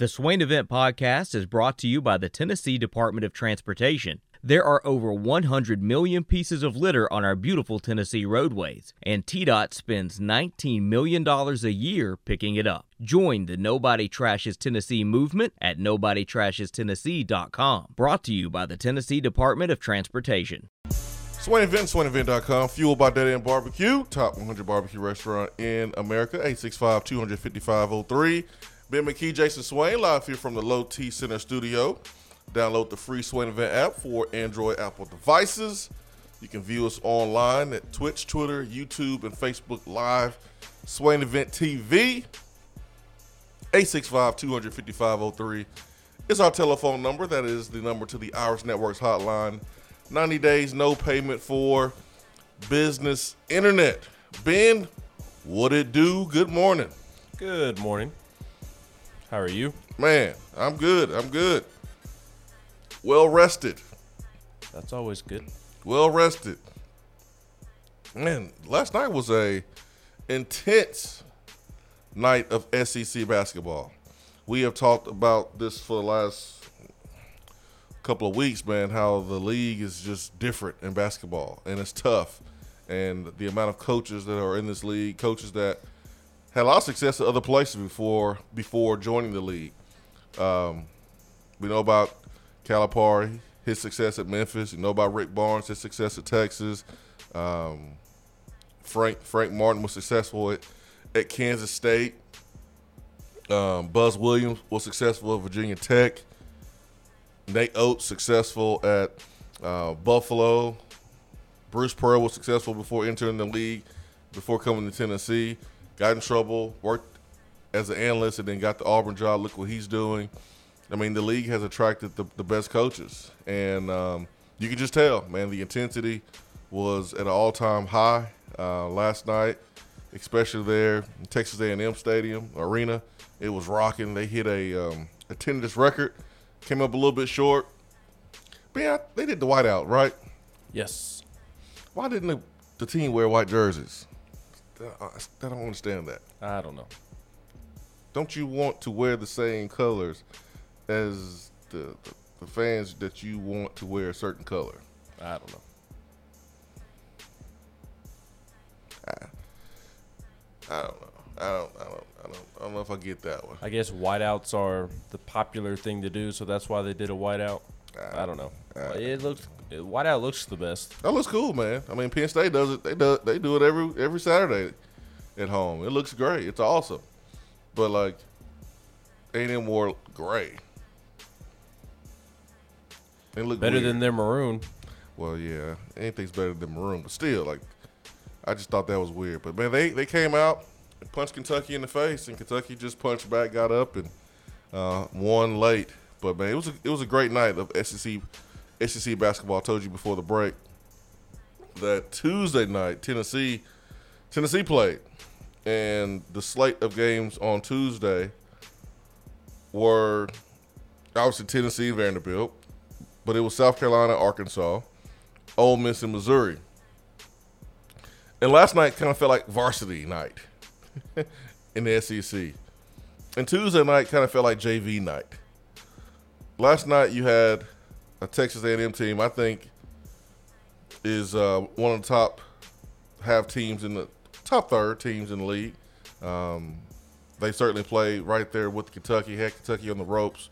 The Swain Event Podcast is brought to you by the Tennessee Department of Transportation. There are over 100 million pieces of litter on our beautiful Tennessee roadways, and TDOT spends $19 million a year picking it up. Join the Nobody Trashes Tennessee movement at NobodyTrashesTennessee.com. Brought to you by the Tennessee Department of Transportation. Swain Event, SwainEvent.com, fueled by Dead End Barbecue, top 100 barbecue restaurant in America, 865 255 03. Ben McKee, Jason Swain, live here from the Low T Center studio. Download the free Swain Event app for Android, Apple devices. You can view us online at Twitch, Twitter, YouTube, and Facebook Live. Swain Event TV, 865 255 03 is our telephone number. That is the number to the Iris Networks hotline. 90 days, no payment for business internet. Ben, what it do? Good morning. Good morning. How are you? Man, I'm good. I'm good. Well rested. That's always good. Well rested. Man, last night was a intense night of SEC basketball. We have talked about this for the last couple of weeks, man, how the league is just different in basketball and it's tough. And the amount of coaches that are in this league, coaches that had a lot of success at other places before before joining the league. Um, we know about Calipari, his success at Memphis. You know about Rick Barnes, his success at Texas. Um, Frank Frank Martin was successful at, at Kansas State. Um, Buzz Williams was successful at Virginia Tech. Nate Oats successful at uh, Buffalo. Bruce Pearl was successful before entering the league, before coming to Tennessee. Got in trouble, worked as an analyst, and then got the Auburn job. Look what he's doing. I mean, the league has attracted the, the best coaches, and um, you can just tell, man, the intensity was at an all-time high uh, last night, especially there in Texas A&M Stadium Arena. It was rocking. They hit a um, attendance record, came up a little bit short. But yeah, they did the whiteout, right? Yes. Why didn't the, the team wear white jerseys? I, I don't understand that. I don't know. Don't you want to wear the same colors as the, the, the fans that you want to wear a certain color? I don't know. I don't know. I don't. I don't. I don't. I don't know if I get that one. I guess whiteouts are the popular thing to do, so that's why they did a whiteout. I don't know. Uh, it looks it, whiteout looks the best. That looks cool, man. I mean, Penn State does it. They do. They do it every every Saturday at home. It looks great. It's awesome. But like, A&M wore gray. They look Better weird. than their maroon. Well, yeah, anything's better than maroon, but still, like, I just thought that was weird. But man, they they came out and punched Kentucky in the face, and Kentucky just punched back, got up, and uh, won late. But man, it was a, it was a great night of SEC SEC basketball. I told you before the break that Tuesday night Tennessee Tennessee played, and the slate of games on Tuesday were obviously Tennessee, Vanderbilt, but it was South Carolina, Arkansas, Ole Miss, and Missouri. And last night kind of felt like varsity night in the SEC. And Tuesday night kind of felt like JV night. Last night you had a Texas A&M team I think is uh, one of the top half teams in the top third teams in the league. Um, they certainly play right there with Kentucky. Had Kentucky on the ropes.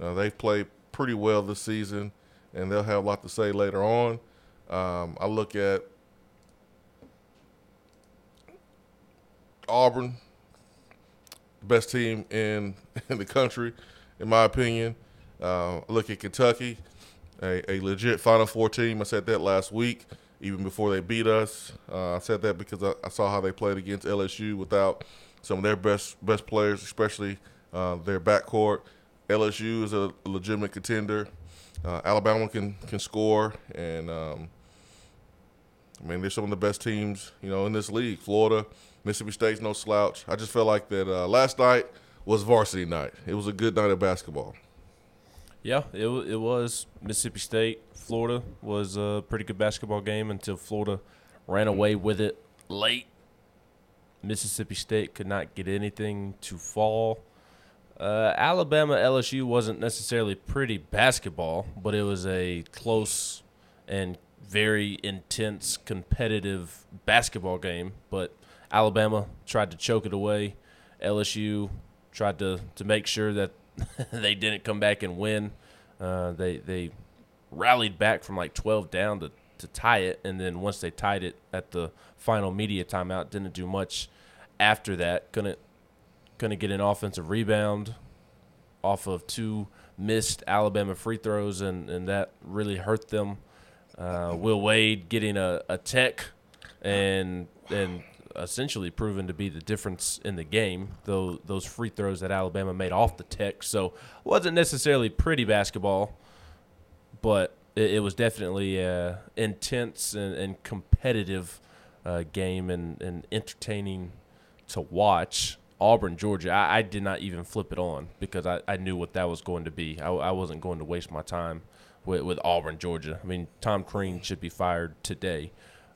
Uh, they've played pretty well this season, and they'll have a lot to say later on. Um, I look at Auburn, the best team in in the country, in my opinion. Uh, I look at Kentucky, a, a legit Final Four team. I said that last week, even before they beat us. Uh, I said that because I, I, saw how they played against LSU without some of their best best players, especially uh, their backcourt. LSU is a legitimate contender. Uh, Alabama can can score, and um, I mean they're some of the best teams you know in this league. Florida, Mississippi State's no slouch. I just felt like that uh, last night was varsity night. It was a good night of basketball. Yeah, it it was Mississippi State. Florida was a pretty good basketball game until Florida ran away with it late. Mississippi State could not get anything to fall. Uh, Alabama LSU wasn't necessarily pretty basketball, but it was a close and very intense, competitive basketball game. But Alabama tried to choke it away. LSU tried to, to make sure that they didn't come back and win. Uh, they they rallied back from like 12 down to, to tie it, and then once they tied it at the final media timeout, didn't do much after that. Couldn't couldn't get an offensive rebound off of two missed Alabama free throws, and, and that really hurt them. Uh, Will Wade getting a, a tech and and essentially proven to be the difference in the game. Though those free throws that Alabama made off the tech, so wasn't necessarily pretty basketball, but it, it was definitely a intense and, and competitive uh, game and, and entertaining to watch. Auburn, Georgia, I, I, did not even flip it on because I, I knew what that was going to be. I, I wasn't going to waste my time with, with Auburn, Georgia. I mean, Tom Crean should be fired today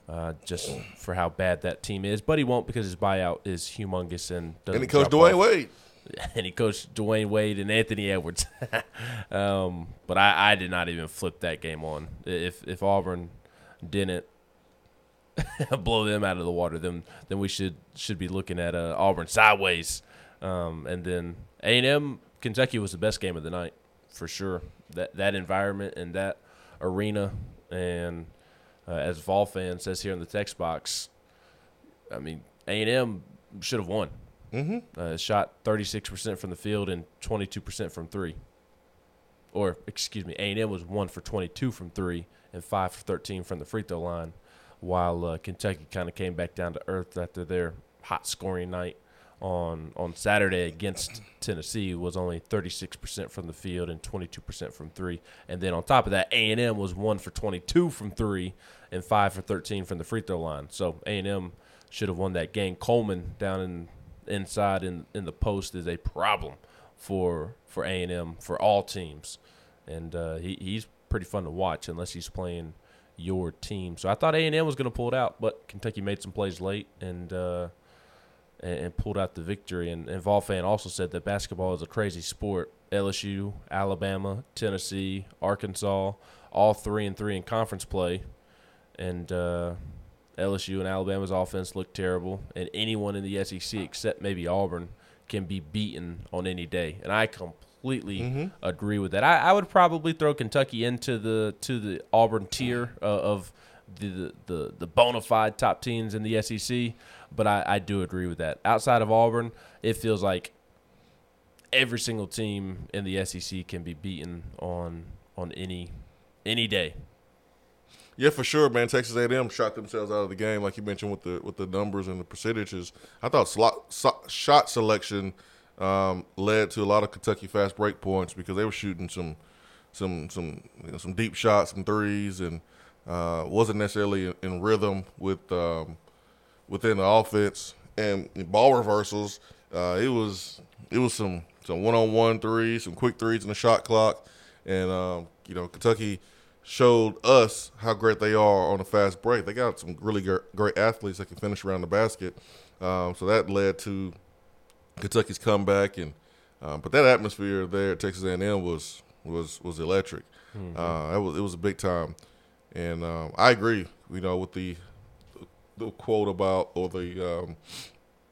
uh, just for how bad that team is, but he won't because his buyout is humongous and and he coached Dwyane off. Wade. And he coached Dwyane Wade and Anthony Edwards. um, but I, I did not even flip that game on. If if Auburn didn't blow them out of the water, then then we should should be looking at uh, Auburn sideways. Um, and then A and M Kentucky was the best game of the night for sure. That that environment and that arena, and uh, as Vol fan says here in the text box, I mean A and M should have won. Mm-hmm. Uh, shot 36% from the field and 22% from three. Or excuse me, A and M was one for 22 from three and five for 13 from the free throw line while uh, Kentucky kind of came back down to earth after their hot scoring night on on Saturday against Tennessee was only 36% from the field and 22% from 3 and then on top of that A&M was 1 for 22 from 3 and 5 for 13 from the free throw line. So A&M should have won that game. Coleman down in inside in in the post is a problem for for A&M for all teams. And uh, he, he's pretty fun to watch unless he's playing – your team. So I thought A and M was going to pull it out, but Kentucky made some plays late and uh, and, and, pulled out the victory. And, and Volfan also said that basketball is a crazy sport. LSU, Alabama, Tennessee, Arkansas, all three and three in conference play, and uh, LSU and Alabama's offense looked terrible. And anyone in the SEC except maybe Auburn can be beaten on any day. And I completely mm-hmm. agree with that. I, I, would probably throw Kentucky into the to the Auburn tier uh, of the, the the bona fide top teams in the SEC, but I, I do agree with that. Outside of Auburn, it feels like every single team in the SEC can be beaten on on any any day. Yeah, for sure, man. Texas A&M shot themselves out of the game, like you mentioned with the with the numbers and the percentages. I thought slot, shot selection um, led to a lot of Kentucky fast break points because they were shooting some some some you know, some deep shots, some threes, and uh, wasn't necessarily in, rhythm with um, within the offense and ball reversals. Uh, it was it was some some one on one threes, some quick threes in the shot clock, and um, you know Kentucky showed us how great they are on a fast break. They got some really great athletes that can finish around the basket. Um, so that led to Kentucky's comeback, and uh, but that atmosphere there at Texas A&M was was was electric. Mm-hmm. Uh, it was it was a big time, and um, I agree. You know, with the the quote about or the um,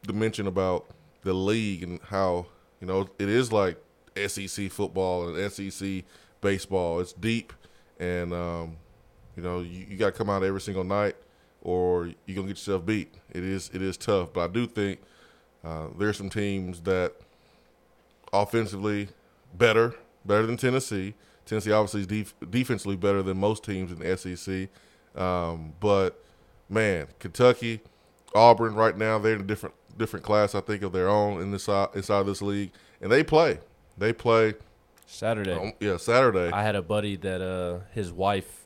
the mention about the league and how you know it is like SEC football and SEC baseball. It's deep, and um, you know you, you got to come out every single night, or you're gonna get yourself beat. It is it is tough, but I do think uh, there's some teams that offensively better, better than Tennessee. Tennessee obviously is def- defensively better than most teams in the SEC. Um, but man, Kentucky, Auburn, right now they're in a different different class, I think, of their own in this inside this league, and they play. They play Saturday. Um, yeah, Saturday. I had a buddy that uh, his wife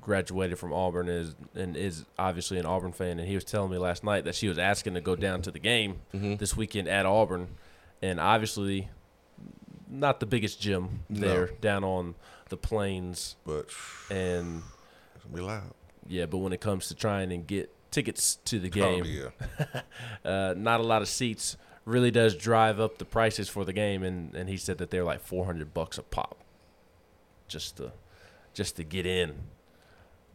graduated from Auburn is and is obviously an Auburn fan, and he was telling me last night that she was asking to go down to the game mm-hmm. this weekend at Auburn, and obviously not the biggest gym there no. down on the plains, but and It's gonna be loud. Yeah, but when it comes to trying and get tickets to the game, oh, yeah. uh, not a lot of seats really does drive up the prices for the game, and, and he said that they're like four hundred bucks a pop, just to just to get in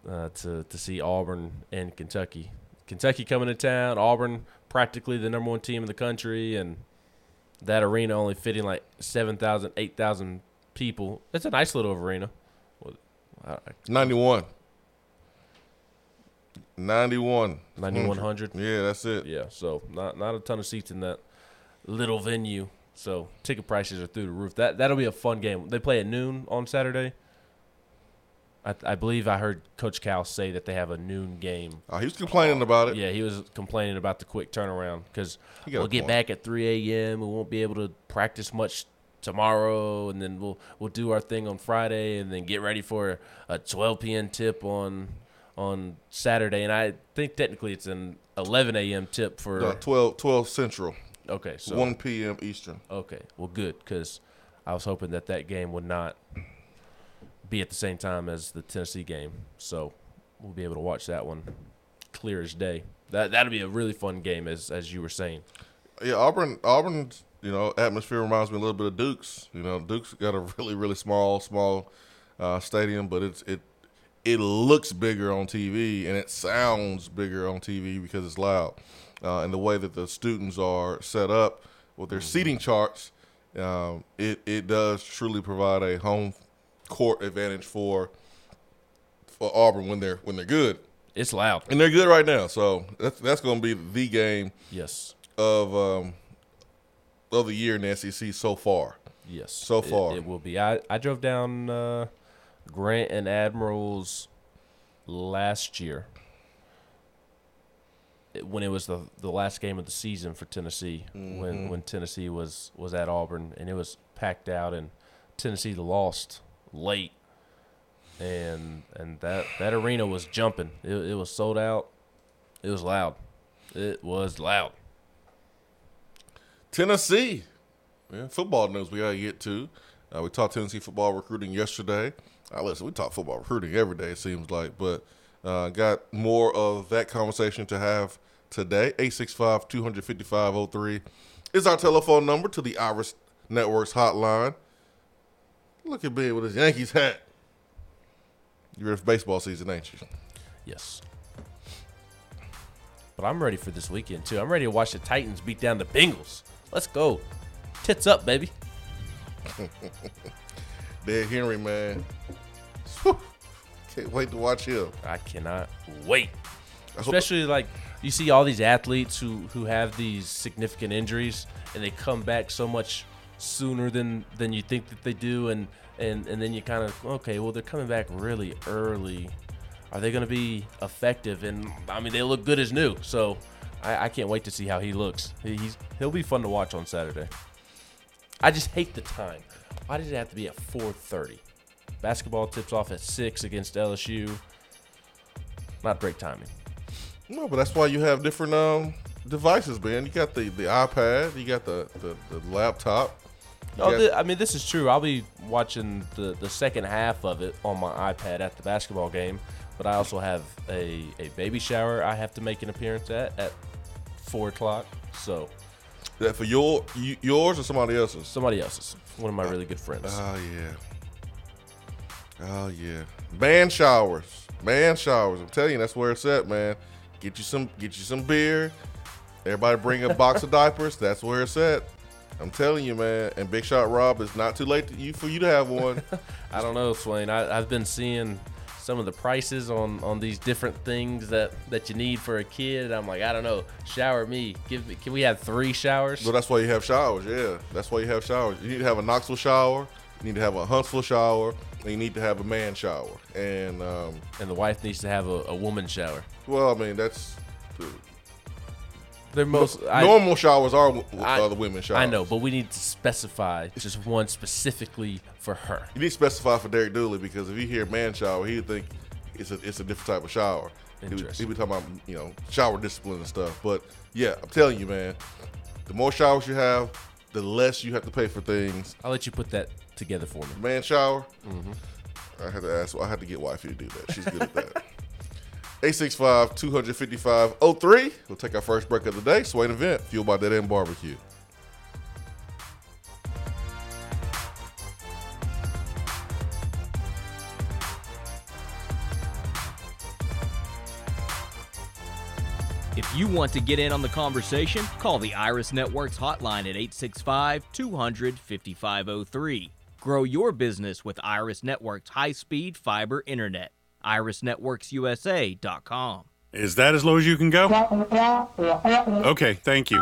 uh, to to see Auburn and Kentucky. Kentucky coming to town, Auburn practically the number one team in the country, and that arena only fitting like 7,000, 8,000 people. It's a nice little arena. Well, I- 91. 91. 9,100. Mm-hmm. Yeah, that's it. Yeah, so not not a ton of seats in that little venue. So ticket prices are through the roof. That that'll be a fun game. They play at noon on Saturday. I, I believe I heard Coach Cal say that they have a noon game. Oh, he was complaining about it. Yeah, he was complaining about the quick turnaround because He got a we'll get point. back at 3 a.m. We won't be able to practice much tomorrow, and then we'll we'll do our thing on Friday, and then get ready for a 12 p.m. tip on on Saturday. And I think technically it's an 11 a.m. tip for. No, 12, 12 Central, okay, so 1 p.m. Eastern. okay, well, good because I was hoping that that game would not be at the same time as the Tennessee game, so we'll be able to watch that one clear as day. That that'll be a really fun game, as as you were saying. Yeah, Auburn, Auburn's you know atmosphere reminds me a little bit of Duke's. You know, Duke's got a really really small small uh, stadium, but it's it it looks bigger on TV and it sounds bigger on TV because it's loud. Uh, and the way that the students are set up with their seating charts, um, it it does truly provide a home court advantage for for Auburn when they're when they're good. It's loud. And they're good right now, so that's that's going to be the game Yes. of um, of the year in the SEC so far. Yes. So It- far. It, will be. I, I drove down uh, Grant and Admirals last year when it was the the last game of the season for Tennessee when when Tennessee was was at Auburn and it was packed out and Tennessee lost late and and that that arena was jumping. It, it was sold out. It was loud. It was loud. Tennessee, yeah, football news we gotta get to. Uh, we talked Tennessee football recruiting yesterday. Uh, listen, we talk football recruiting every day it seems like, but uh, got more of that conversation to have today. 865-255-03 is our telephone number to the Iris Networks hotline. Look at me with his Yankees hat. You're for baseball season, ain't you? Yes. But I'm ready for this weekend too. I'm ready to watch the Titans beat down the Bengals. Let's go. Tits up, baby. Derrick Henry, man. Whew. Can't wait to watch him. I cannot wait. I Especially like you see all these athletes who who have these significant injuries and they come back so much sooner than than you think that they do and and and then you kind of okay, well they're coming back really early. Are they going to be effective? And I mean, they look good as new. So I, I can't wait to see how he looks. He- He's he'll be fun to watch on Saturday. I just hate the time. Why did it have to be at 4:30? Basketball tips off at six against LSU. Not great timing. No, but that's why you have different um, devices, man. You got the, the iPad, you got the, the, the laptop. You Oh, got- I mean, this is true. I'll be watching the, the second half of it on my iPad at the basketball game, but I also have a, a baby shower I have to make an appearance at at four o'clock. So that for your yours or somebody else's? somebody else's, one of my uh, really good friends. Oh yeah. Oh yeah. Man showers. Man showers. I'm telling you, that's where it's at, man. Get you some get you some beer. Everybody bring a box of diapers. That's where it's at. I'm telling you, man. And Big Shot Rob, it's not too late to you for you to have one. I don't know, Swain. I, I've been seeing some of the prices on, on these different things that, that you need for a kid. I'm like, I don't know. Shower me. Give me. Can we have three showers? So that's why you have showers. Yeah, that's why you have showers. You need to have a Knoxville shower. You need to have a Huntsville shower. And you need to have a man shower. And um, and the wife needs to have a, a woman shower. well, I mean that's They're most I- normal showers are, w- I- are the women showers. I know, but we need to specify just one specifically for her. You need to specify for Derek Dooley because if you hear man shower, he'd think it's a it's a different type of shower. He would, Interesting. he would talking about you know shower discipline and stuff. But yeah, I'm telling you, man, the more showers you have, the less you have to pay for things. I'll let you put that together for me. Man shower. Mm-hmm. I had to ask. I had to get wifey to do that. She's good at that. 865 255 03. We'll take our first break of the day. Swain Event, fueled by Dead End Barbecue. If you want to get in on the conversation, call the Iris Network's hotline at 865 200 5503. Grow your business with Iris Network's high speed fiber internet. IrisNetworksUSA.com. Is that as low as you can go? Okay, thank you.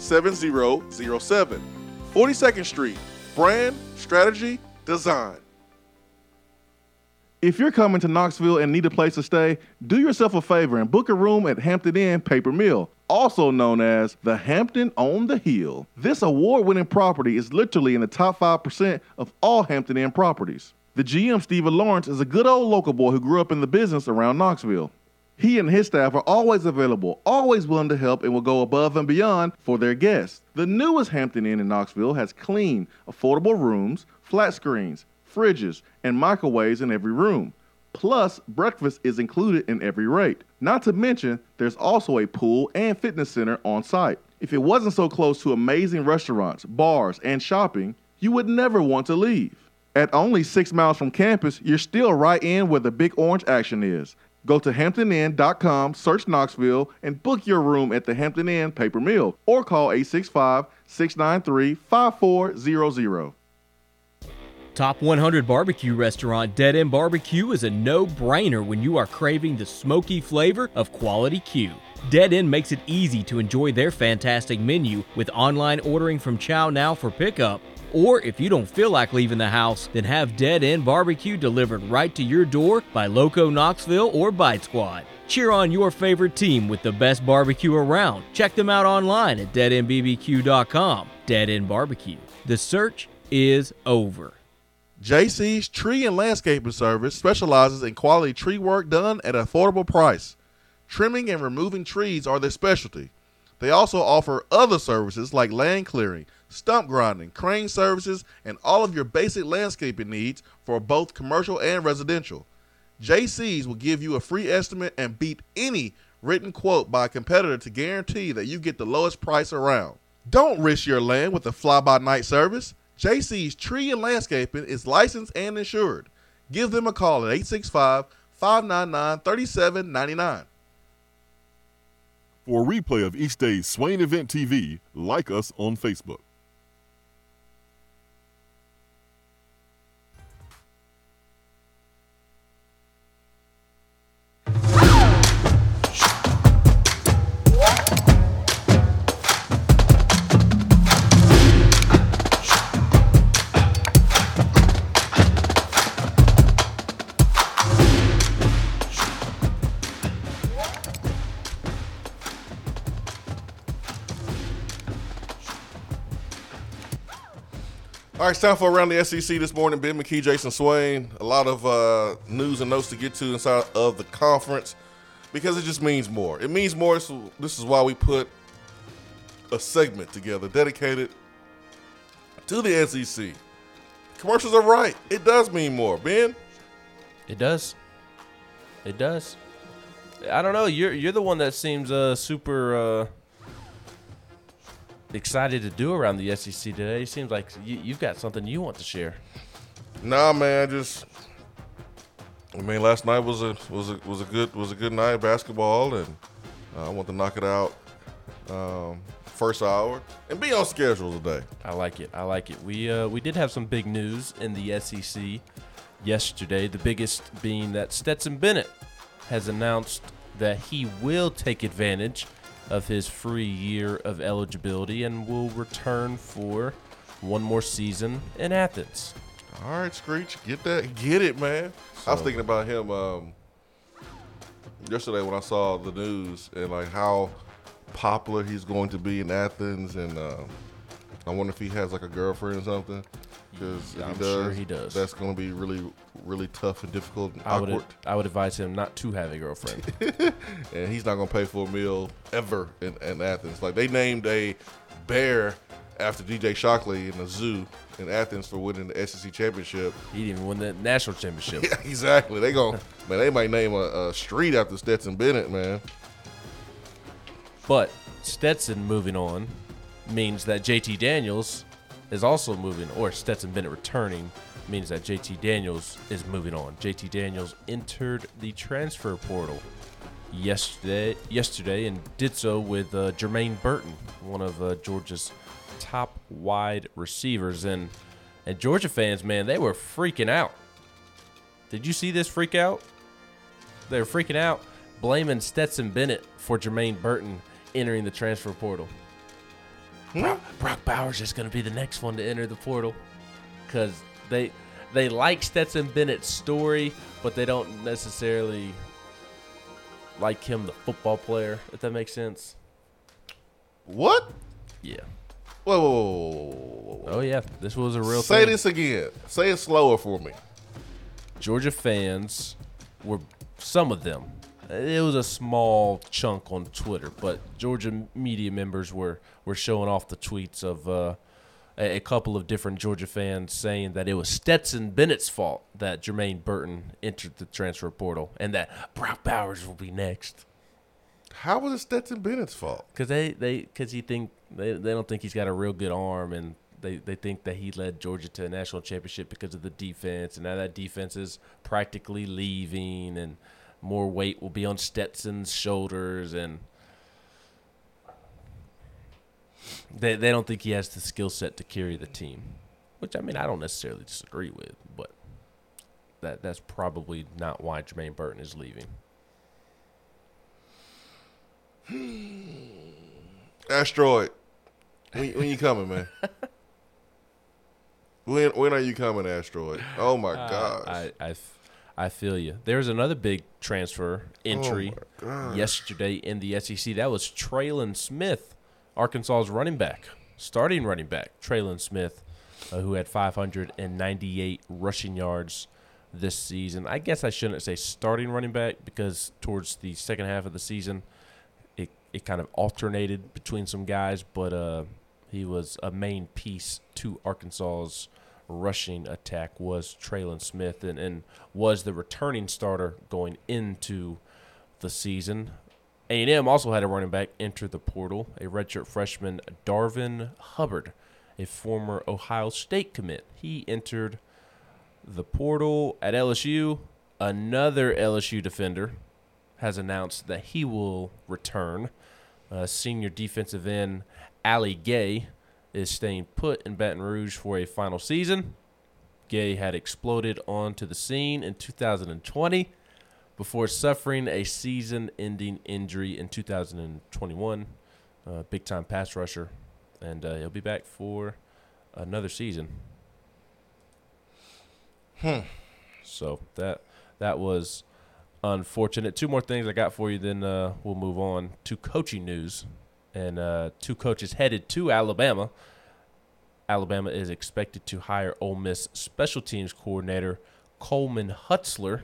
7007. 42nd Street, brand, strategy, design. If you're coming to Knoxville and need a place to stay, do yourself a favor and book a room at Hampton Inn Paper Mill, also known as the Hampton on the Hill. This award winning property is literally in the top 5% of all Hampton Inn properties. The GM, Stephen Lawrence, is a good old local boy who grew up in the business around Knoxville. He and his staff are always available, always willing to help, and will go above and beyond for their guests. The newest Hampton Inn in Knoxville has clean, affordable rooms, flat screens, fridges, and microwaves in every room. Plus, breakfast is included in every rate. Not to mention, there's also a pool and fitness center on site. If it wasn't so close to amazing restaurants, bars, and shopping, you would never want to leave. At only six miles from campus, you're still right in where the big orange action is. Go to hamptoninn.com, search Knoxville, and book your room at the Hampton Inn Paper Mill or call 865 693 5400. Top 100 barbecue restaurant Dead End Barbecue is a no brainer when you are craving the smoky flavor of quality Q. Dead End makes it easy to enjoy their fantastic menu with online ordering from ChowNow for pickup. Or if you don't feel like leaving the house, then have Dead End Barbecue delivered right to your door by Loco Knoxville or Bite Squad. Cheer on your favorite team with the best barbecue around. Check them out online at deadendbbq.com. Dead End Barbecue. The search is over. JC's Tree and Landscaping Service specializes in quality tree work done at an affordable price. Trimming and removing trees are their specialty. They also offer other services like land clearing, stump grinding, crane services, and all of your basic landscaping needs for both commercial and residential. JC's will give you a free estimate and beat any written quote by a competitor to guarantee that you get the lowest price around. Don't risk your land with a fly by night service. JC's Tree and Landscaping is licensed and insured. Give them a call at 865 599 3799. For a replay of each day's Swain Event TV, like us on Facebook. Right, it's time for around the SEC this morning. Ben McKee, Jason Swain. A lot of uh, news and notes to get to inside of the conference because it just means more. It means more. This, this is why we put a segment together dedicated to the SEC. Commercials are right. It does mean more. Ben, It does. It does. I don't know. You're you're the one that seems uh, super uh, excited to do around the SEC today. It seems like you, you've got something you want to share. Nah, man, just I mean, last night was a was a was a good was a good night of basketball, and uh, I want to knock it out um, first hour and be on schedule today. I like it. I like it. We uh, we did have some big news in the SEC yesterday. The biggest being that Stetson Bennett has announced that he will take advantage of his free year of eligibility and will return for one more season in Athens. All right, Screech, get that, get it, man. I was thinking about him um, yesterday when I saw the news and like how popular he's going to be in Athens, and um, I wonder if he has like a girlfriend or something. Because I'm he does, sure he does. That's going to be really, really tough and difficult and I awkward. would I would advise him not to have a girlfriend. and he's not going to pay for a meal ever in, in Athens. Like they named a bear after DJ Shockley in the zoo in Athens for winning the SEC championship. he didn't even win the national championship. Yeah, exactly. They going man. They might name a, a street after Stetson Bennett, man. But Stetson moving on means that JT Daniels is also moving, or Stetson Bennett returning means that JT Daniels is moving on. JT Daniels entered the transfer portal yesterday, yesterday, and did so with uh, Jermaine Burton, one of uh, Georgia's top wide receivers, and and Georgia fans, man, they were freaking out. Did you see this freak out? They were freaking out, blaming Stetson Bennett for Jermaine Burton entering the transfer portal. Hmm? Brock, Brock Bowers is going to be the next one to enter the portal because they they like Stetson Bennett's story, but they don't necessarily like him, the football player. If that makes sense. What? Yeah. Whoa, whoa, whoa, whoa, whoa, whoa, whoa. Oh yeah, this was a real Say thing. this again. Say it slower for me. Georgia fans were some of them. It was a small chunk on Twitter, but Georgia media members were were showing off the tweets of uh, a, a couple of different Georgia fans saying that it was Stetson Bennett's fault that Jermaine Burton entered the transfer portal and that Brock Bowers will be next. How was it Stetson Bennett's fault? Cause they they cause he think they, they don't think he's got a real good arm and they, they think that he led Georgia to a national championship because of the defense and now that defense is practically leaving and more weight will be on Stetson's shoulders and they they don't think he has the skill set to carry the team. Which I mean I don't necessarily disagree with, but that that's probably not why Jermaine Burton is leaving. Asteroid. When, when you coming, man? when when are you coming, Asteroid? Oh my uh, gosh. I feel you. There's another big transfer oh, entry yesterday in the SEC. That was Trelon Smith, Arkansas's running back, starting running back. Trelon Smith, uh, who had 598 rushing yards this season. I guess I shouldn't say starting running back because towards the second half of the season, it, it kind of alternated between some guys, but uh, he was a main piece to Arkansas's rushing attack was Trelon Smith and, and was the returning starter going into the season. A&M also had a running back enter the portal, a redshirt freshman Darvon Hubbard, a former Ohio State commit. He entered the portal at LSU. Another LSU defender has announced that he will return. Uh, senior defensive end Ali Gaye is staying put in Baton Rouge for a final season. Gaye had exploded onto the scene in 2020 before suffering a season ending injury in 2021. Uh, big time pass rusher. And uh, he'll be back for another season. Hmm. So that that was unfortunate. Two more things I got for you, then uh, we'll move on to coaching news. And uh, two coaches headed to Alabama. Alabama is expected to hire Ole Miss special teams coordinator Coleman Hutzler.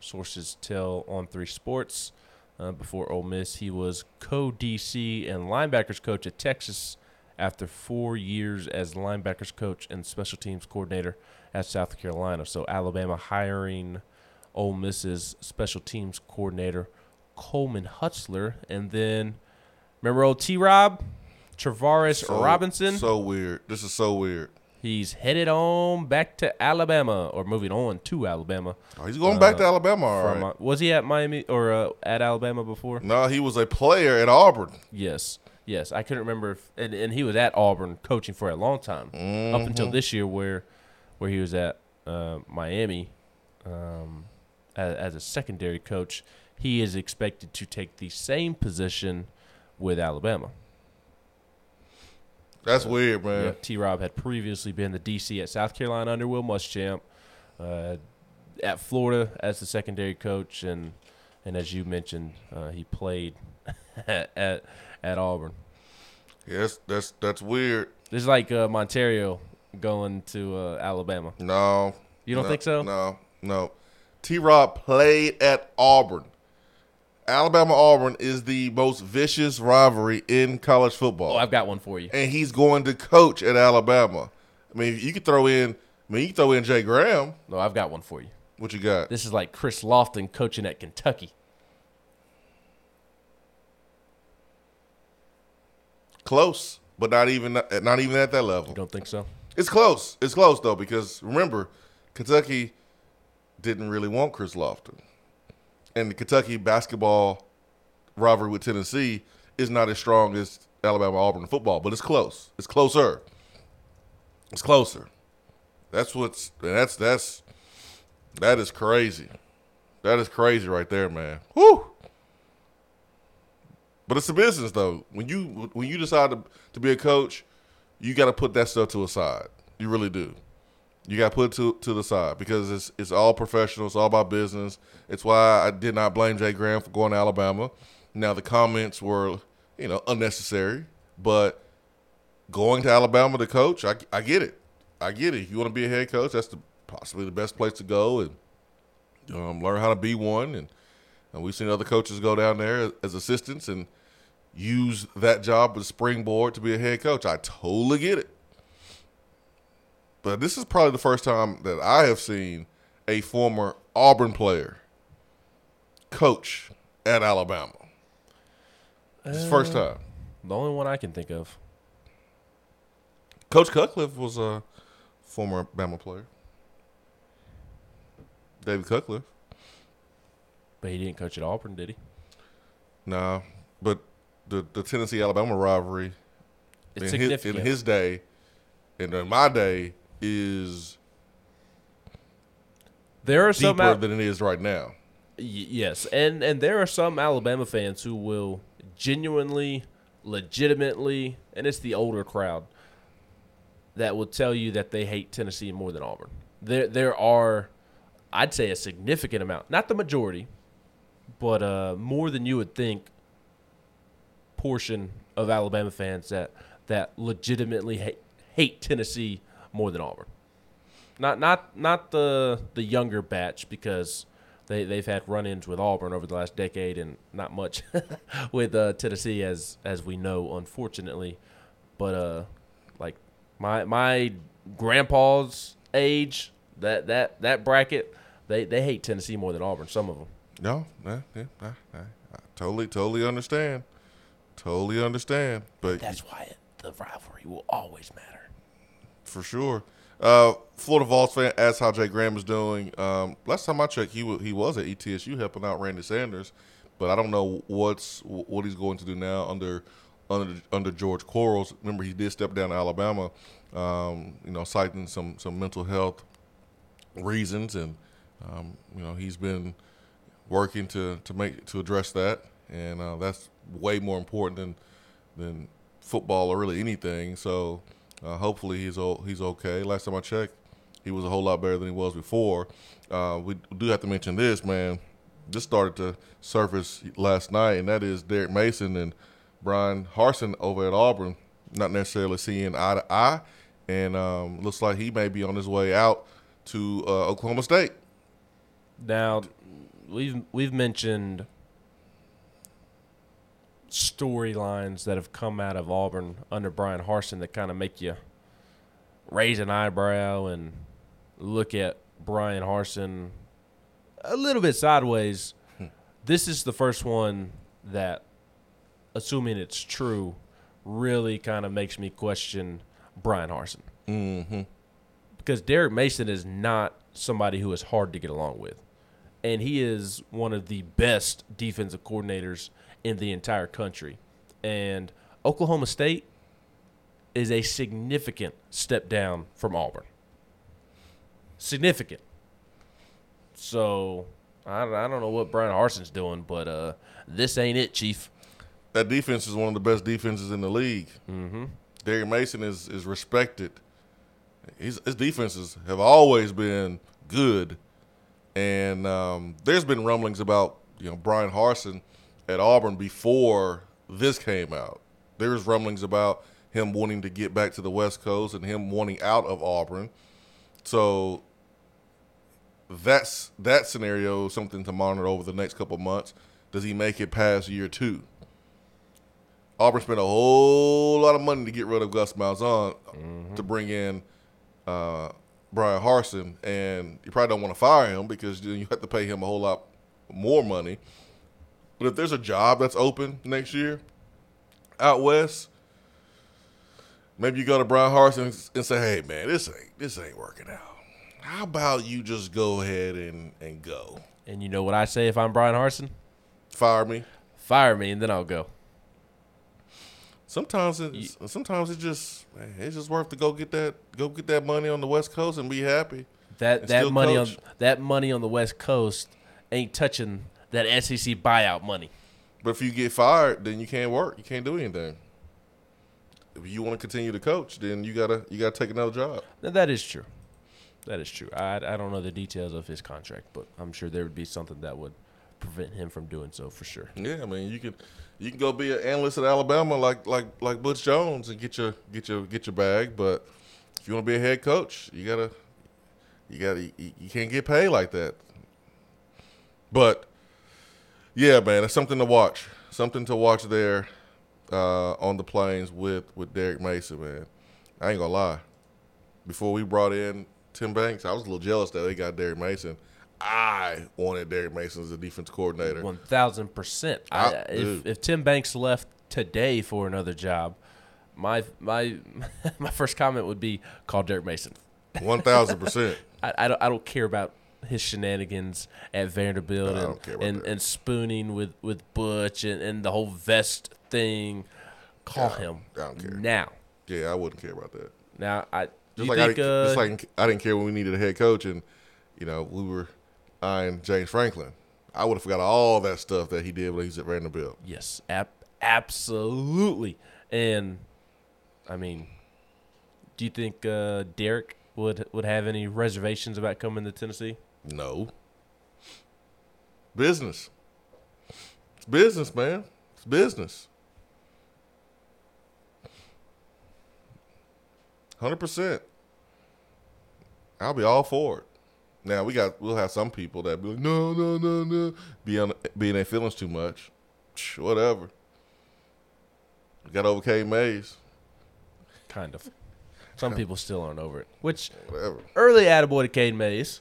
Sources tell On3 Sports. Uh, before Ole Miss, he was co-DC and linebackers coach at Texas. After four years as linebackers coach and special teams coordinator at South Carolina, so Alabama hiring Ole Miss's special teams coordinator Coleman Hutzler, and then remember old T. Rob, Travaris So- Robinson. So weird. This is so weird. He's headed on back to Alabama, or moving on to Alabama. Oh, he's going back to Alabama. All From, right. uh, was he at Miami or uh, at Alabama before? No, he was a player at Auburn. Yes. Yes, I couldn't remember, if, and, and he was at Auburn coaching for a long time up until this year, where where he was at uh, Miami um, as, as a secondary coach. He is expected to take the same position with Alabama. That's weird, man. Yeah, T. Rob had previously been the DC at South Carolina under Will Muschamp, uh, at Florida as the secondary coach, and and as you mentioned, uh, he played at, at at Auburn. Yes, that's that's weird. This is like uh, Montario going to uh, Alabama. No. You don't no, think so? No, no. T Rob played at Auburn. Alabama Auburn is the most vicious rivalry in college football. Oh, I've got one for you. and he's going to coach at Alabama. I mean, you could throw in I mean, you can throw in Jay Graham. No, I've got one for you. What you got? This is like Chris Lofton coaching at Kentucky. Close, but not even not even at that level. You don't think so? It's close. It's close though because remember, Kentucky didn't really want Chris Lofton, and the Kentucky basketball rivalry with Tennessee is not as strong as Alabama Auburn football, but it's close. It's closer. It's closer. That's what's that's that's that is crazy. That is crazy right there, man. Whoo. But it's a business though. When you when you decide to, to be a coach, you got to put that stuff to a side. You really do. You got to put to to the side because it's it's all professional. It's all about business. It's why I did not blame Jay Graham for going to Alabama. Now the comments were, you know, unnecessary, but going to Alabama to coach, I, I get it. I get it. If you want to be a head coach, that's the, possibly the best place to go and um, learn how to be one. And, and we've seen other coaches go down there as assistants and use that job as a springboard to be a head coach. I totally get it. But this is probably the first time that I have seen a former Auburn player coach at Alabama. It's the first uh, time. The only one I can think of. Coach Cutcliffe was a former Bama player. David Cutcliffe. But he didn't coach at Auburn, did he? Nah, but the the Tennessee Alabama rivalry It's in his, in his day, and in my day, is there are some deeper Al- than it is right now. Y- yes, and and there are some Alabama fans who will genuinely, legitimately, and it's the older crowd that will tell you that they hate Tennessee more than Auburn. There there are, I'd say, a significant amount, not the majority, but uh, more than you would think. Portion of Alabama fans that that legitimately hate, hate Tennessee more than Auburn. Not not not the the younger batch because they they've had run-ins with Auburn over the last decade and not much with uh, Tennessee as as we know unfortunately, but uh like my my grandpa's age that that that bracket they they hate Tennessee more than Auburn some of them. No, yeah, yeah, I, I, I totally, totally understand. Totally understand. But That's why it, the rivalry will always matter. For sure. Uh, Florida Vols fan asked how Jay Graham is doing. Um, last time I checked, he wa he was at ETSU helping out Randy Sanders, but I don't know what's what he's going to do now under under under George Quarles. Remember, he did step down to Alabama, um, you know, citing some some mental health reasons, and um, you know he's been working to to make to address that, and uh, that's way more important than than football or really anything. So uh, hopefully he's o- he's okay. Last time I checked, he was a whole lot better than he was before. Uh, we do have to mention this, man. This started to surface last night, and that is Derek Mason and Bryan Harsin over at Auburn, not necessarily seeing eye to eye, and um, looks like he may be on his way out to uh, Oklahoma State. Now, we've we've mentioned storylines that have come out of Auburn under Bryan Harsin that kind of make you raise an eyebrow and look at Bryan Harsin a little bit sideways. This is the first one that, assuming it's true, really kind of makes me question Bryan Harsin Mm-hmm. because Derek Mason is not somebody who is hard to get along with. And he is one of the best defensive coordinators in the entire country. And Oklahoma State is a significant step down from Auburn. Significant. So I, I don't know what Bryan Harsin's doing, but uh, this ain't it, Chief. That defense is one of the best defenses in the league. Mm-hmm. Derek Mason is is respected. His, his defenses have always been good, and um, there's been rumblings about you know Bryan Harsin at Auburn before this came out. There was rumblings about him wanting to get back to the West Coast and him wanting out of Auburn. So that's that scenario something to monitor over the next couple months. Does he make it past year two? Auburn spent a whole lot of money to get rid of Gus Malzahn to bring in uh, Bryan Harsin, and you probably don't want to fire him because then you have to pay him a whole lot more money. But if there's a job that's open next year out west, maybe you go to Bryan Harsin and say, "Hey, man, this ain't this ain't working out. How about you just go ahead and and go And you know what I say if I'm Bryan Harsin? fire me." Fire me, and then I'll go. Sometimes it's sometimes it's just man, it's just worth to go get that go get that money on the West Coast and be happy. That And that money coach. on that money on the West Coast ain't touching that SEC buyout money. But if you get fired, then you can't work. You can't do anything. If you want to continue to coach, then you gotta you gotta take another job. Now, that is true. That is true. I I don't know the details of his contract, but I'm sure there would be something that would prevent him from doing so for sure. Yeah, I mean you can you can go be an analyst at Alabama like like like Butch Jones and get your get your get your bag. But if you want to be a head coach, you gotta you gotta you, you can't get paid like that. But yeah, man, it's something to watch. Something to watch there uh, on the plains with with Derek Mason, man. I ain't gonna lie. Before we brought in Tim Banks, I was a little jealous that they got Derek Mason. I wanted Derek Mason as a defense coordinator. One thousand percent. If if Tim Banks left today for another job, my my my first comment would be call Derek Mason. One thousand percent. I, I don't I don't care about his shenanigans at Vanderbilt and don't care about and, that. and spooning with with Butch and, and the whole vest thing. Call him I don't care. now. Yeah, I wouldn't care about that. Now I Just like I think didn't, uh, just like I didn't care when we needed a head coach, and you know we were eyeing James Franklin. I would have forgot all that stuff that he did when he was at Vanderbilt. Yes, ab- absolutely. And I mean, do you think uh, Derek would would have any reservations about coming to Tennessee? No. Business. It's business, man. It's business. Hundred percent. I'll be all for it. Now we got we'll have some people that be like, no, no, no, no, be on be in their feelings too much. Psh, Whatever. We got over Cade Mays. Kind of. Some people still aren't over it. Which Whatever. early attaboy to Cade Mays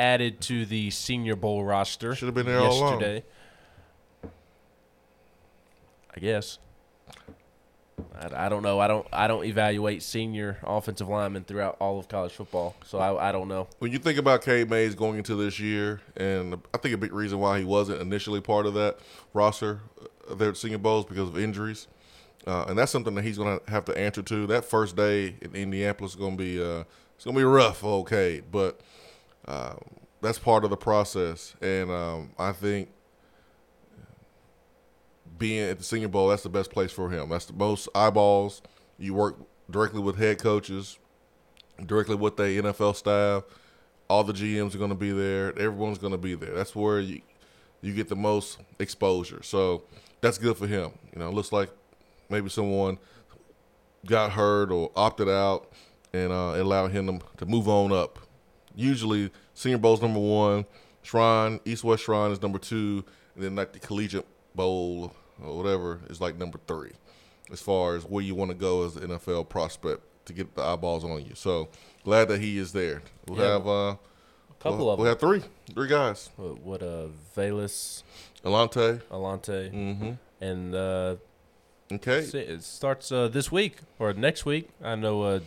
added to the Senior Bowl roster. Should've been there yesterday. I guess. I, I don't know. I don't. I don't evaluate senior offensive linemen throughout all of college football, so I, I don't know. when you think about Cade Mays going into this year, and I think a big reason why he wasn't initially part of that roster uh, there at Senior Bowls because of injuries, uh, and that's something that he's going to have to answer to. That first day in Indianapolis is going to be uh, it's going to be rough for old Cade, but um, that's part of the process, and um, I think being at the Senior Bowl, that's the best place for him. That's the most eyeballs. You work directly with head coaches, directly with the NFL staff. All the GMs are going to be there. Everyone's going to be there. That's where you you get the most exposure. So that's good for him. You know, it looks like maybe someone got hurt or opted out, and uh, allowed him to move on up. Usually, Senior Bowl's number one, Shrine East West Shrine is number two, and then like the Collegiate Bowl or whatever is like number three, as far as where you want to go as an NFL prospect to get the eyeballs on you. So glad that he is there. We'll Yeah. have uh, A couple we'll, of we'll have three, three guys. What, what uh, Velus, Alontae, Alontae, mm-hmm. and uh, okay, It starts uh, this week or next week. I know uh,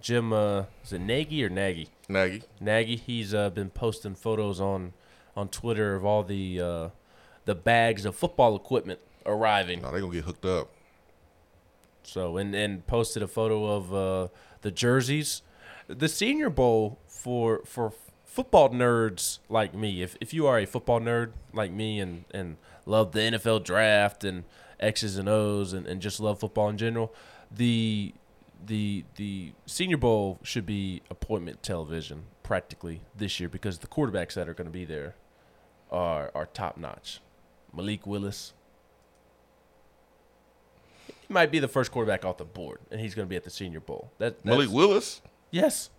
Jim. Uh, is it Nagy or Nagy? Nagy. Nagy. He's uh, been posting photos on on Twitter of all the uh, the bags of football equipment arriving. No, they're gonna get hooked up. So and and posted a photo of uh, the jerseys. The Senior Bowl for for football nerds like me. If if you are a football nerd like me and and love the NFL draft and X's and O's and, and just love football in general, the the the Senior Bowl should be appointment television practically this year because the quarterbacks that are going to be there are are top notch. Malik Willis. He might be the first quarterback off the board, and he's going to be at the Senior Bowl. That that's- Malik Willis. Yes.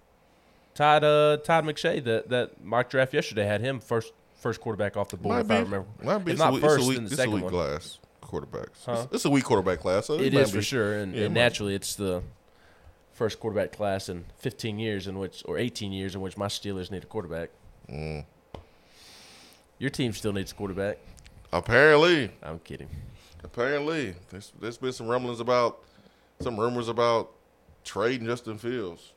Todd uh, Todd McShay that that mock draft yesterday had him first first quarterback off the board. if I remember, Might be. It's a not weak, it's a first, weak, the it's a second weak one. class quarterbacks. Huh? It's, it's a weak quarterback class. So It might is for sure, and, yeah, and might- naturally, it's the first quarterback class in 15 years in which, or 18 years in which my Steelers need a quarterback. Mm. Your team still needs a quarterback. Apparently, I'm kidding. apparently, there's, there's been some rumblings about, some rumors about trading Justin Fields.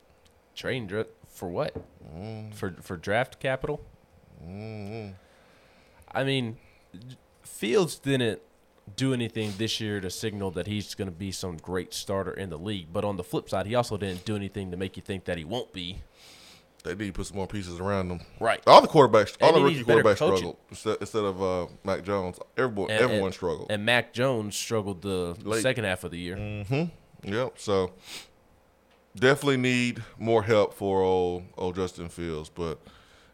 Train dra- for what? Mm. For for draft capital? Mm-hmm. I mean, Fields didn't do anything this year to signal that he's going to be some great starter in the league. But on the flip side, he also didn't do anything to make you think that he won't be. They need to put some more pieces around them. Right. All the quarterbacks, all And the rookie quarterbacks struggled instead, instead of uh, Mac Jones. Everyone, And- everyone and- struggled. And Mac Jones struggled the Late. second half of the year. Mm-hmm. Yep. So definitely need more help for old old Justin Fields. But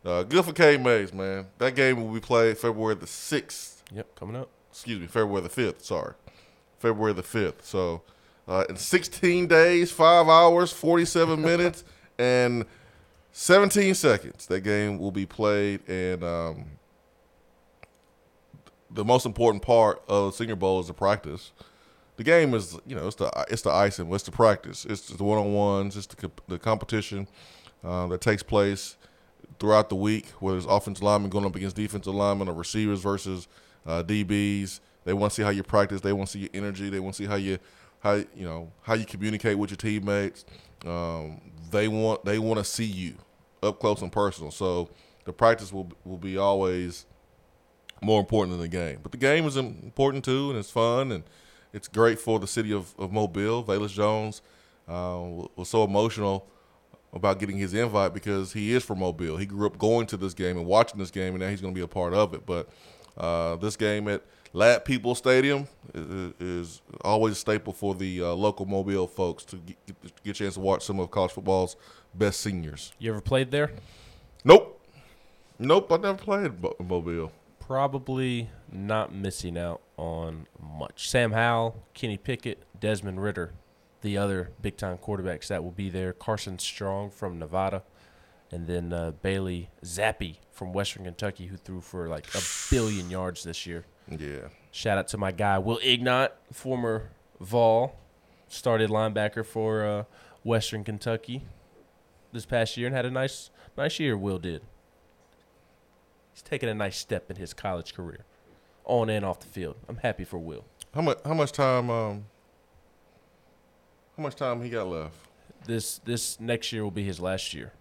uh, good for Cade Mays, man. That game will be played February the sixth. Yep, coming up. Excuse me, February the fifth. Sorry, February the fifth. So uh, in 16 days, five hours, 47 minutes, and 17 seconds, that game will be played. And um, the most important part of the Senior Bowl is the practice. The game is, you know, it's the it's the icing, it's the practice, it's the one on ones, it's the the competition uh, that takes place throughout the week. Whether it's offensive linemen going up against defensive linemen, or receivers versus uh, DBs, they want to see how you practice. They want to see your energy. They want to see how you how you know how you communicate with your teammates. Um, they want they want to see you up close and personal. So the practice will will be always more important than the game. But the game is important too, and it's fun, and it's great for the city of, of Mobile. Velus Jones uh, was so emotional about getting his invite because he is from Mobile. He grew up going to this game and watching this game, and now he's going to be a part of it. But uh, this game at Ladd-Peebles Stadium is, is always a staple for the uh, local Mobile folks to get, get, a chance to watch some of college football's best seniors. You ever played there? Nope. Nope, I never played Mo- Mobile. Probably not missing out on much. Sam Howell, Kenny Pickett, Desmond Ridder, the other big time quarterbacks that will be there. Carson Strong from Nevada, and then uh, Bailey Zappe from Western Kentucky, who threw for like a billion yards this year. Yeah. Shout out to my guy Will Ignont, former Vol, started linebacker for uh, Western Kentucky this past year and had a nice nice year. Will did. He's taking a nice step in his college career, on and off the field. I'm happy for Will. How much? How much time? Um, how much time he got left? This this next year will be his last year.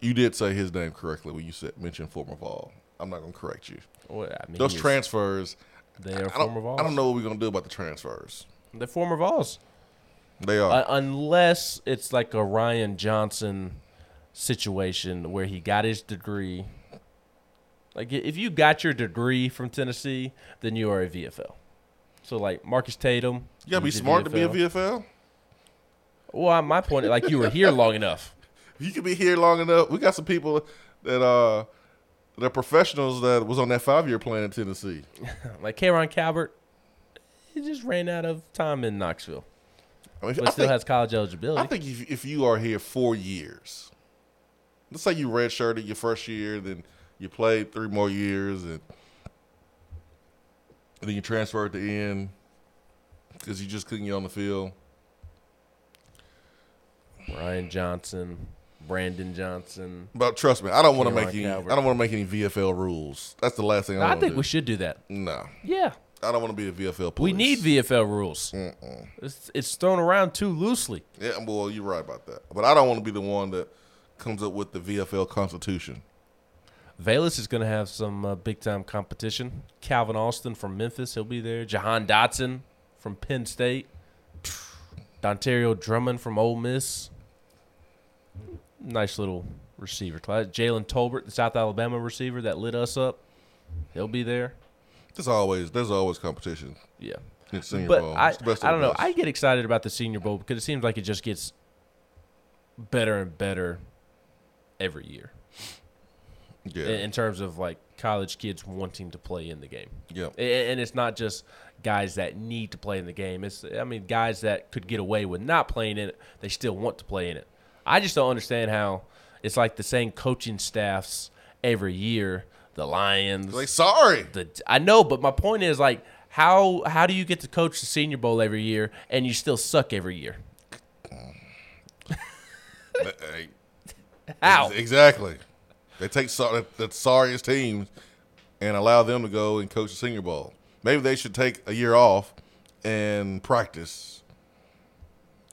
You did say his name correctly when you said mentioned former Vol. I'm not gonna correct you. Well, I mean, Those transfers. They are former Vols. I don't know what we're gonna do about the transfers. They're former Vols. They are. Uh, unless it's like a Ryan Johnson situation where he got his degree. Like if you got your degree from Tennessee, then you are a VFL. So like Marcus Tatum, you gotta be smart to be a VFL. Well, my point, like you were here long enough. You could be here long enough. We got some people that uh that are professionals that was on that five year plan in Tennessee. Like Karon Calvert, he just ran out of time in Knoxville, I mean, but I still think, has college eligibility. I think if if you are here four years, let's say you redshirted your first year, then you played three more years, and, and then you transfer at the end because you just couldn't get on the field. Ryan Johnson, Brandon Johnson. But trust me, I don't want to make any. Calvert. I don't want to make any VFL rules. That's the last thing I, I want think do. I think we should do that. No, Yeah, I don't want to be a VFL. Police. we need VFL rules. It's, it's thrown around too loosely. Yeah, well, you're right about that. But I don't want to be the one that comes up with the VFL Constitution. Velus is going to have some uh, big time competition. Calvin Austin from Memphis, he'll be there. Jahan Dotson from Penn State. Dontario Drummond from Ole Miss. Nice little receiver class. Jalen Tolbert, the South Alabama receiver that lit us up. He'll be there. There's always there's always competition. Yeah. in Senior but Bowl. I, It's the best I don't know. best. I get excited about the Senior Bowl because it seems like it just gets better and better every year yeah, in, in terms of like college kids wanting to play in the game. yeah. And it's not just guys that need to play in the game. It's I mean guys that could get away with not playing in it. They still want to play in it. I just don't understand how it's like the same coaching staffs every year. The Lions, Like sorry, the I know, but my point is like how how do you get to coach the Senior Bowl every year and you still suck every year? How? exactly. They take so, the, the sorriest teams and allow them to go and coach the Senior Bowl. Maybe they should take a year off and practice,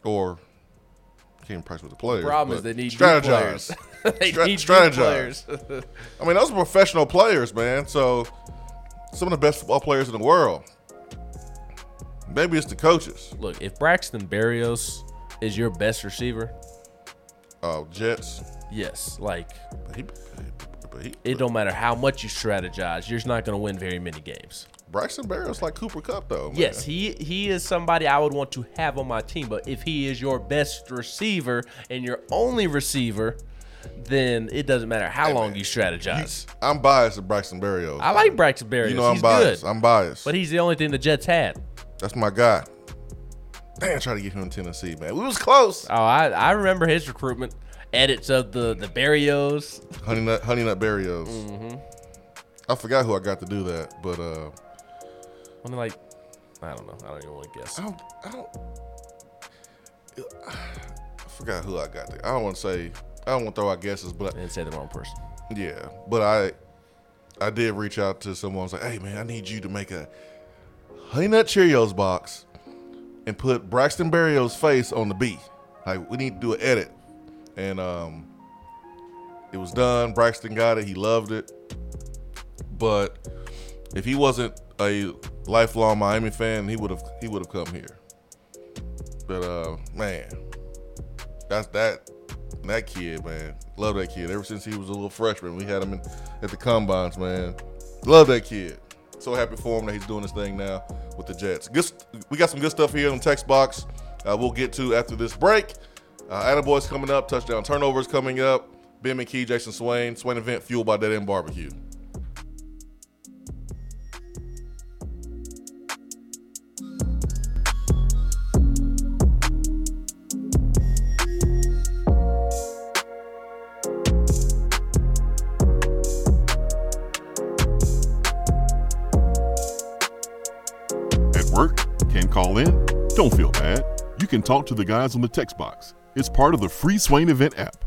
or can't practice with the players. Problem is they need strategize. players. they Stra- need strategize. players. I mean, those are professional players, man. So some of the best football players in the world. Maybe it's the coaches. Look, if Braxton Berrios is your best receiver, Oh, Jets. yes, like But he, but he, it don't matter how much you strategize, you're just not going to win very many games. Braxton Berrios like Cooper Kupp though. man. Yes, he he is somebody I would want to have on my team, but if he is your best receiver and your only receiver, then it doesn't matter how long you strategize. I'm biased to Braxton Berrios. I like Braxton Berrios. You know I'm he's biased. good, I'm biased. but he's the only thing the Jets had. That's my guy. Man, try to get him in Tennessee, man. We was close. Oh, I, I remember his recruitment edits of the the Berrios. Honey Nut, Honey Nut Berrios. Mm-hmm. I forgot who I got to do that, but uh, I mean, like, I don't know. I don't even want to guess. I don't, I don't, I forgot who I got. To. I don't want to say. I don't want to throw out guesses, but I didn't say the wrong person. yeah, but I, I did reach out to someone. I was like, hey man, I need you to make a Honey Nut Cheerios box and put Braxton Berrios' face on the B. Like we need to do an edit, and um, it was done. Braxton got it. He loved it. But if he wasn't a lifelong Miami fan, he would have he would have come here. But uh, man, that's that that kid, man. Love that kid. Ever since he was a little freshman, we had him in, at the combines, man. Love that kid. So happy for him that he's doing this thing now with the Jets. Good, we got some good stuff here on the text box. Uh, we'll get to after this break. Uh, Attaboy's coming up. Touchdown turnovers coming up. Ben McKee, Jason Swain. Swain event fueled by Dead End Barbecue. Don't feel bad. You can talk to the guys on the text box. It's part of the free Swain event app.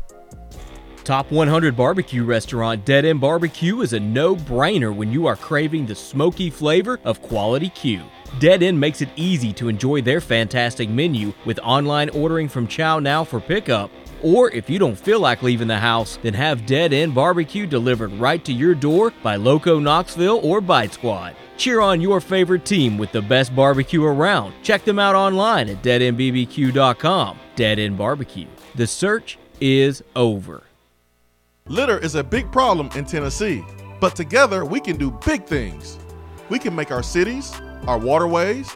Top 100 barbecue restaurant Dead End Barbecue is a no brainer when you are craving the smoky flavor of quality Q. Dead End makes it easy to enjoy their fantastic menu with online ordering from ChowNow for pickup. Or if you don't feel like leaving the house, then have Dead End Barbecue delivered right to your door by Loco Knoxville or Bite Squad. Cheer on your favorite team with the best barbecue around. Check them out online at deadendbbq.com. Dead End Barbecue. The search is over. Litter is a big problem in Tennessee, but together we can do big things. We can make our cities, our waterways,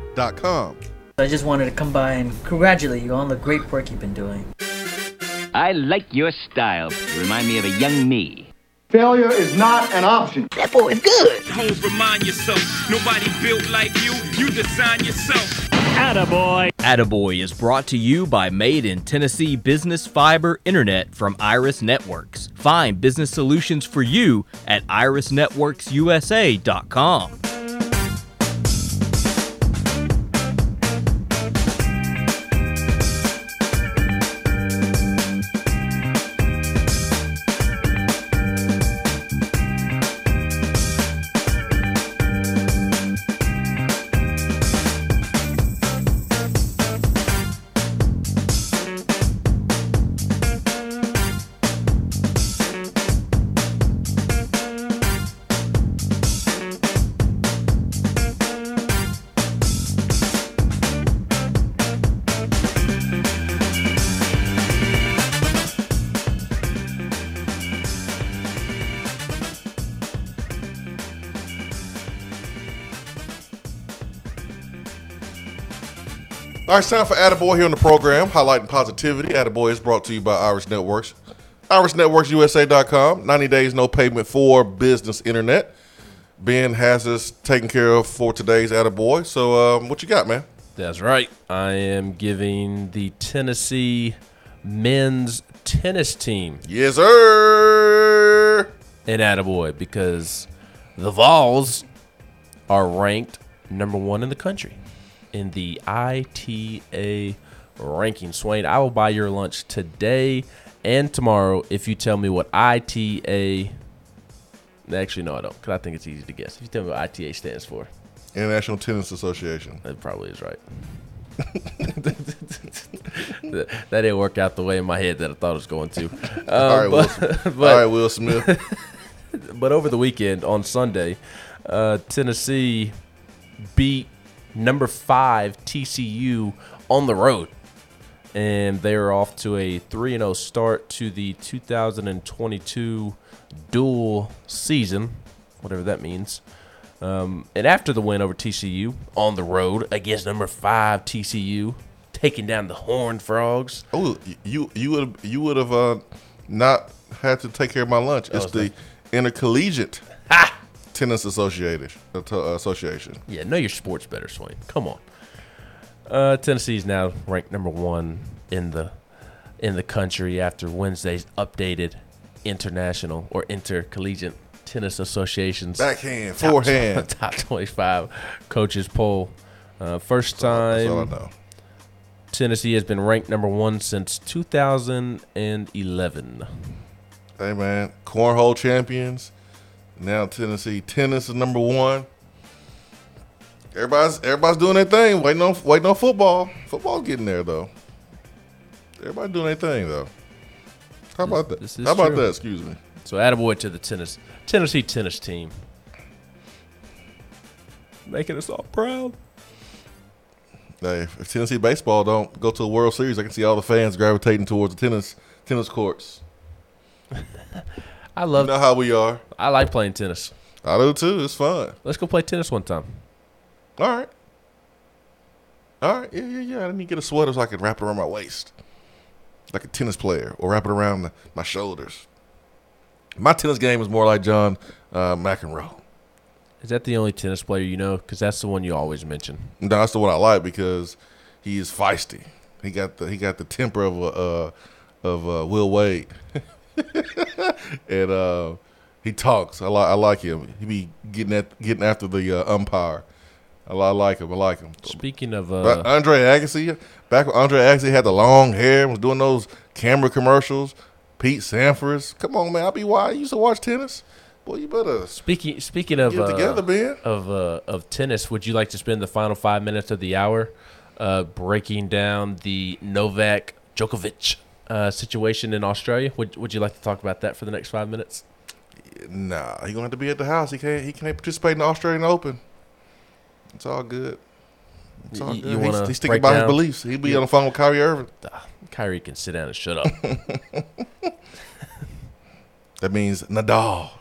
I just wanted to come by and congratulate you on the great work you've been doing. I like your style. You remind me of a young me. Failure is not an option. That boy is good. Homes remind yourself, nobody built like you. You design yourself. Attaboy. Attaboy is brought to you by Made in Tennessee Business Fiber Internet from Iris Networks. Find business solutions for you at irisnetworksusa.com. All right, it's time for Attaboy here on the program, highlighting positivity. Attaboy is brought to you by Iris Networks. IrisNetworksUSA.com. 90 days, no payment for business internet. Ben has us taken care of for today's Attaboy. So, um, what you got, man? That's right. I am giving the Tennessee men's tennis team. Yes, sir. An attaboy because the Vols are ranked number one in the country in the ITA ranking. Swain, I will buy your lunch today and tomorrow if you tell me what ITA. Actually, no, I don't, because I think it's easy to guess. If you tell me what ITA stands for, International Tennis Association. That probably is right. that, didn't work out the way in my head that I thought it was going to. Um, All right, Will but- Smith. but- All right, Will Smith. but over the weekend on Sunday, uh, Tennessee beat number five TCU on the road, and they are off to a three and zero start to the 2022 dual season, whatever that means. Um, and after the win over TCU on the road against number five TCU, taking down the Horned Frogs. Oh, you you would you would have uh, not had to take care of my lunch. It's the Intercollegiate Tennis Association. uh, uh, Association. Yeah, know your sports better, Swain. Come on. Uh, Tennessee is now ranked number one in the in the country after Wednesday's updated international or intercollegiate tennis associations Backhand, top- forehand. top twenty-five coaches poll. Uh, first That's time all I know. Tennessee has been ranked number one since 2011. Hey man, cornhole champions. Now Tennessee tennis is number one. Everybody's everybody's doing their thing. Waiting on waiting on football. Football's getting there though. Everybody doing their thing though. How about that? How about true. that? Excuse me. So, attaboy to the tennis Tennessee tennis team, making us all proud. Hey, if Tennessee baseball don't go to the World Series, I can see all the fans gravitating towards the tennis tennis courts. I love. You know how we are. I like playing tennis. I do too. It's fun. Let's go play tennis one time. All right. All right. Yeah, yeah, yeah. Let me get a sweater so I can wrap it around my waist. Like a tennis player, or wrap it around the, my shoulders. My tennis game is more like John uh, McEnroe. Is that the only tennis player you know? Because that's the one you always mention. No, that's the one I like because he is feisty. He got the he got the temper of a uh, of uh, Will Wade, and uh, he talks. I like I like him. He be getting at getting after the uh, umpire, I I like him. I like him. Speaking of, uh, Andre Agassi, back when Andre Agassi had the long hair, was doing those camera commercials. Pete Sampras, come on, man. I'll be why I used to watch tennis. Boy, you better Speaking speaking of uh, together, Ben. of uh, of tennis, would you like to spend the final five minutes of the hour uh, breaking down the Novak Djokovic uh, situation in Australia? Would Would you like to talk about that for the next five minutes? Nah, he gonna have to be at the house. He can't. He can't participate in the Australian Open. It's all good. It's all you good. wanna he's, he's by his beliefs. He'll be Yeah. on the phone with Kyrie Irving. Ah, Kyrie can sit down and shut up. That means Nadal.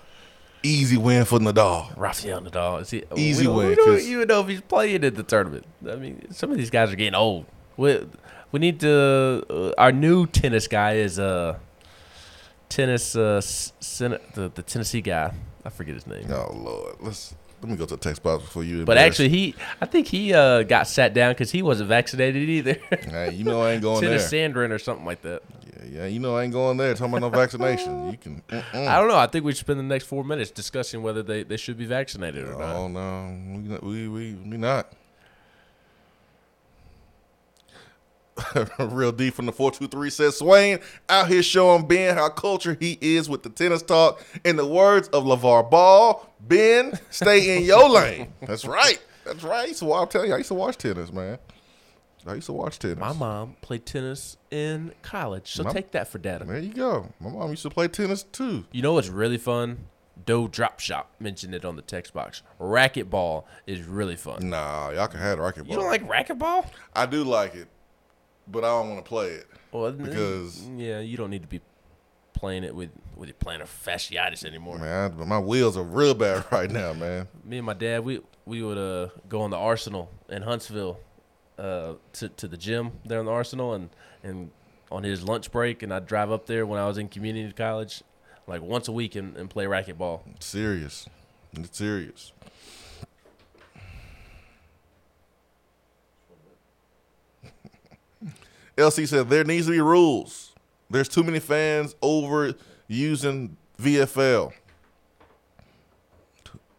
Easy win for Nadal. Rafael Nadal. Is he, Easy we don't, win, We don't even know if he's playing in the tournament. I mean, some of these guys are getting old. We, we need to. Uh, our new tennis guy is uh, tennis uh, sen- the the Tennessee guy. I forget his name. Oh Lord, let's let me go to the text box before you. But actually, he I think he uh, got sat down because he wasn't vaccinated either. Hey, you know I ain't going Tennis there. Sandgren or something like that. Yeah, yeah, you know I ain't going there. Talking about no vaccination. You can. mm-mm. I don't know. I think we should spend the next four minutes discussing whether they, they should be vaccinated or not. Oh no, we we we, we not. Real deep from the four two three says Swain out here showing Ben how culture he is with the tennis talk. In the words of LaVar Ball, Ben, stay in your lane. That's right. That's right. I used to, wa- I'm telling you, I used to watch tennis, man. I used to watch tennis. My mom played tennis in college, so My- take that for data. There you go. My mom used to play tennis too. You know what's really fun? Doe Drop Shop mentioned it on the text box. Racquetball is really fun. Nah, y'all can have racquetball. You don't like racquetball? I do like it, but I don't want to play it Well, because yeah, you don't need to be playing it with with your plantar fasciitis anymore. man, I- my wheels are real bad right now, man. Me and my dad, we we would uh, go on the Arsenal in Huntsville uh, to to the gym there in the Arsenal, and and on his lunch break, and I'd drive up there when I was in community college, like once a week, and, and play racquetball. Serious. It's serious. LC said there needs to be rules. There's too many fans over using VFL.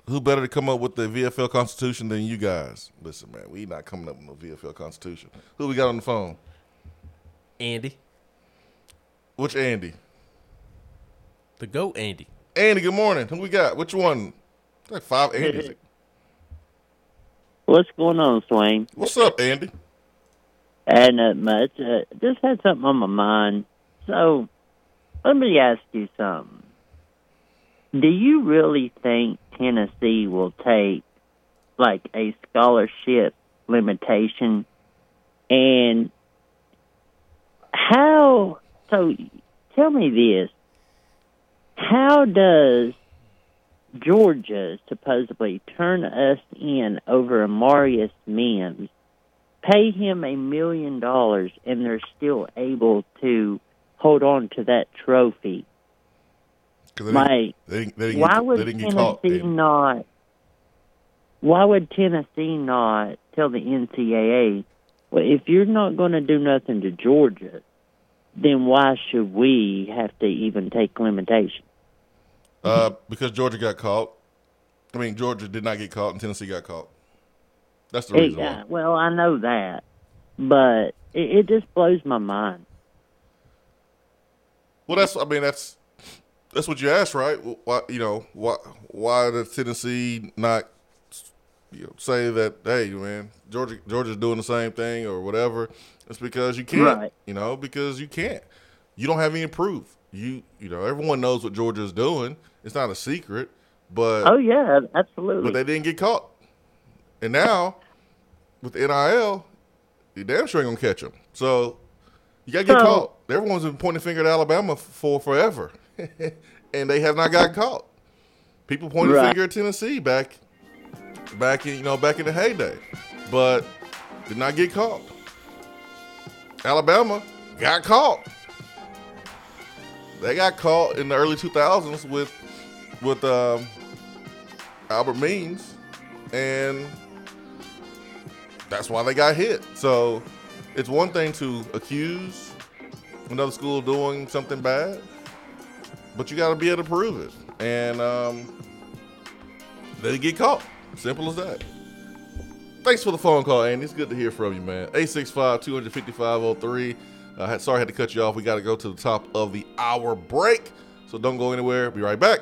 Who better to come up with the VFL Constitution than you guys? Listen, man, we not coming up with no VFL Constitution. Who we got on the phone? Andy, Which Andy? the goat Andy. Andy, good morning. Who we got? Which one? Like five Andys. What's going on, Swain? What's up, Andy? Uh, not much. Uh, just had something on my mind. So, let me ask you something. Do you really think Tennessee will take, like, a scholarship limitation? And how, so tell me this. How does Georgia supposedly turn us in over Amarius Mims, pay him a million dollars, and they're still able to hold on to that trophy. they My, they they why would they didn't get caught, Tennessee not? Why would Tennessee not tell the NCAA, well, if you're not going to do nothing to Georgia, then why should we have to even take limitations? Uh, because Georgia got caught. I mean, Georgia did not get caught, and Tennessee got caught. That's the It- reason why. uh, well, I know that, but it, it just blows my mind. Well, that's. I mean, that's that's what you asked, right? Why you know why why does Tennessee not you know, say that hey man Georgia Georgia's doing the same thing or whatever? It's because you can't. Right. You know because you can't. You don't have any proof. You you know everyone knows what Georgia's doing. It's not a secret. But Oh yeah, absolutely. but they didn't get caught. And now with NIL, you damn sure ain't gonna catch them. So you gotta get So- caught. Everyone's been pointing finger at Alabama for forever, and they have not got caught. People pointed Right. finger at Tennessee back, back in you know back in the heyday, but did not get caught. Alabama got caught. They got caught in the early 2000s with with um, Albert Means, and that's why they got hit. So it's one thing to accuse another school of doing something bad, but you got to be able to prove it. And um, they get caught. Simple as that. thanks for the phone call, Andy. It's good to hear from you, man. 865-255-03. Uh, sorry I had to cut you off. We got to go to the top of the hour break. So don't go anywhere. Be right back.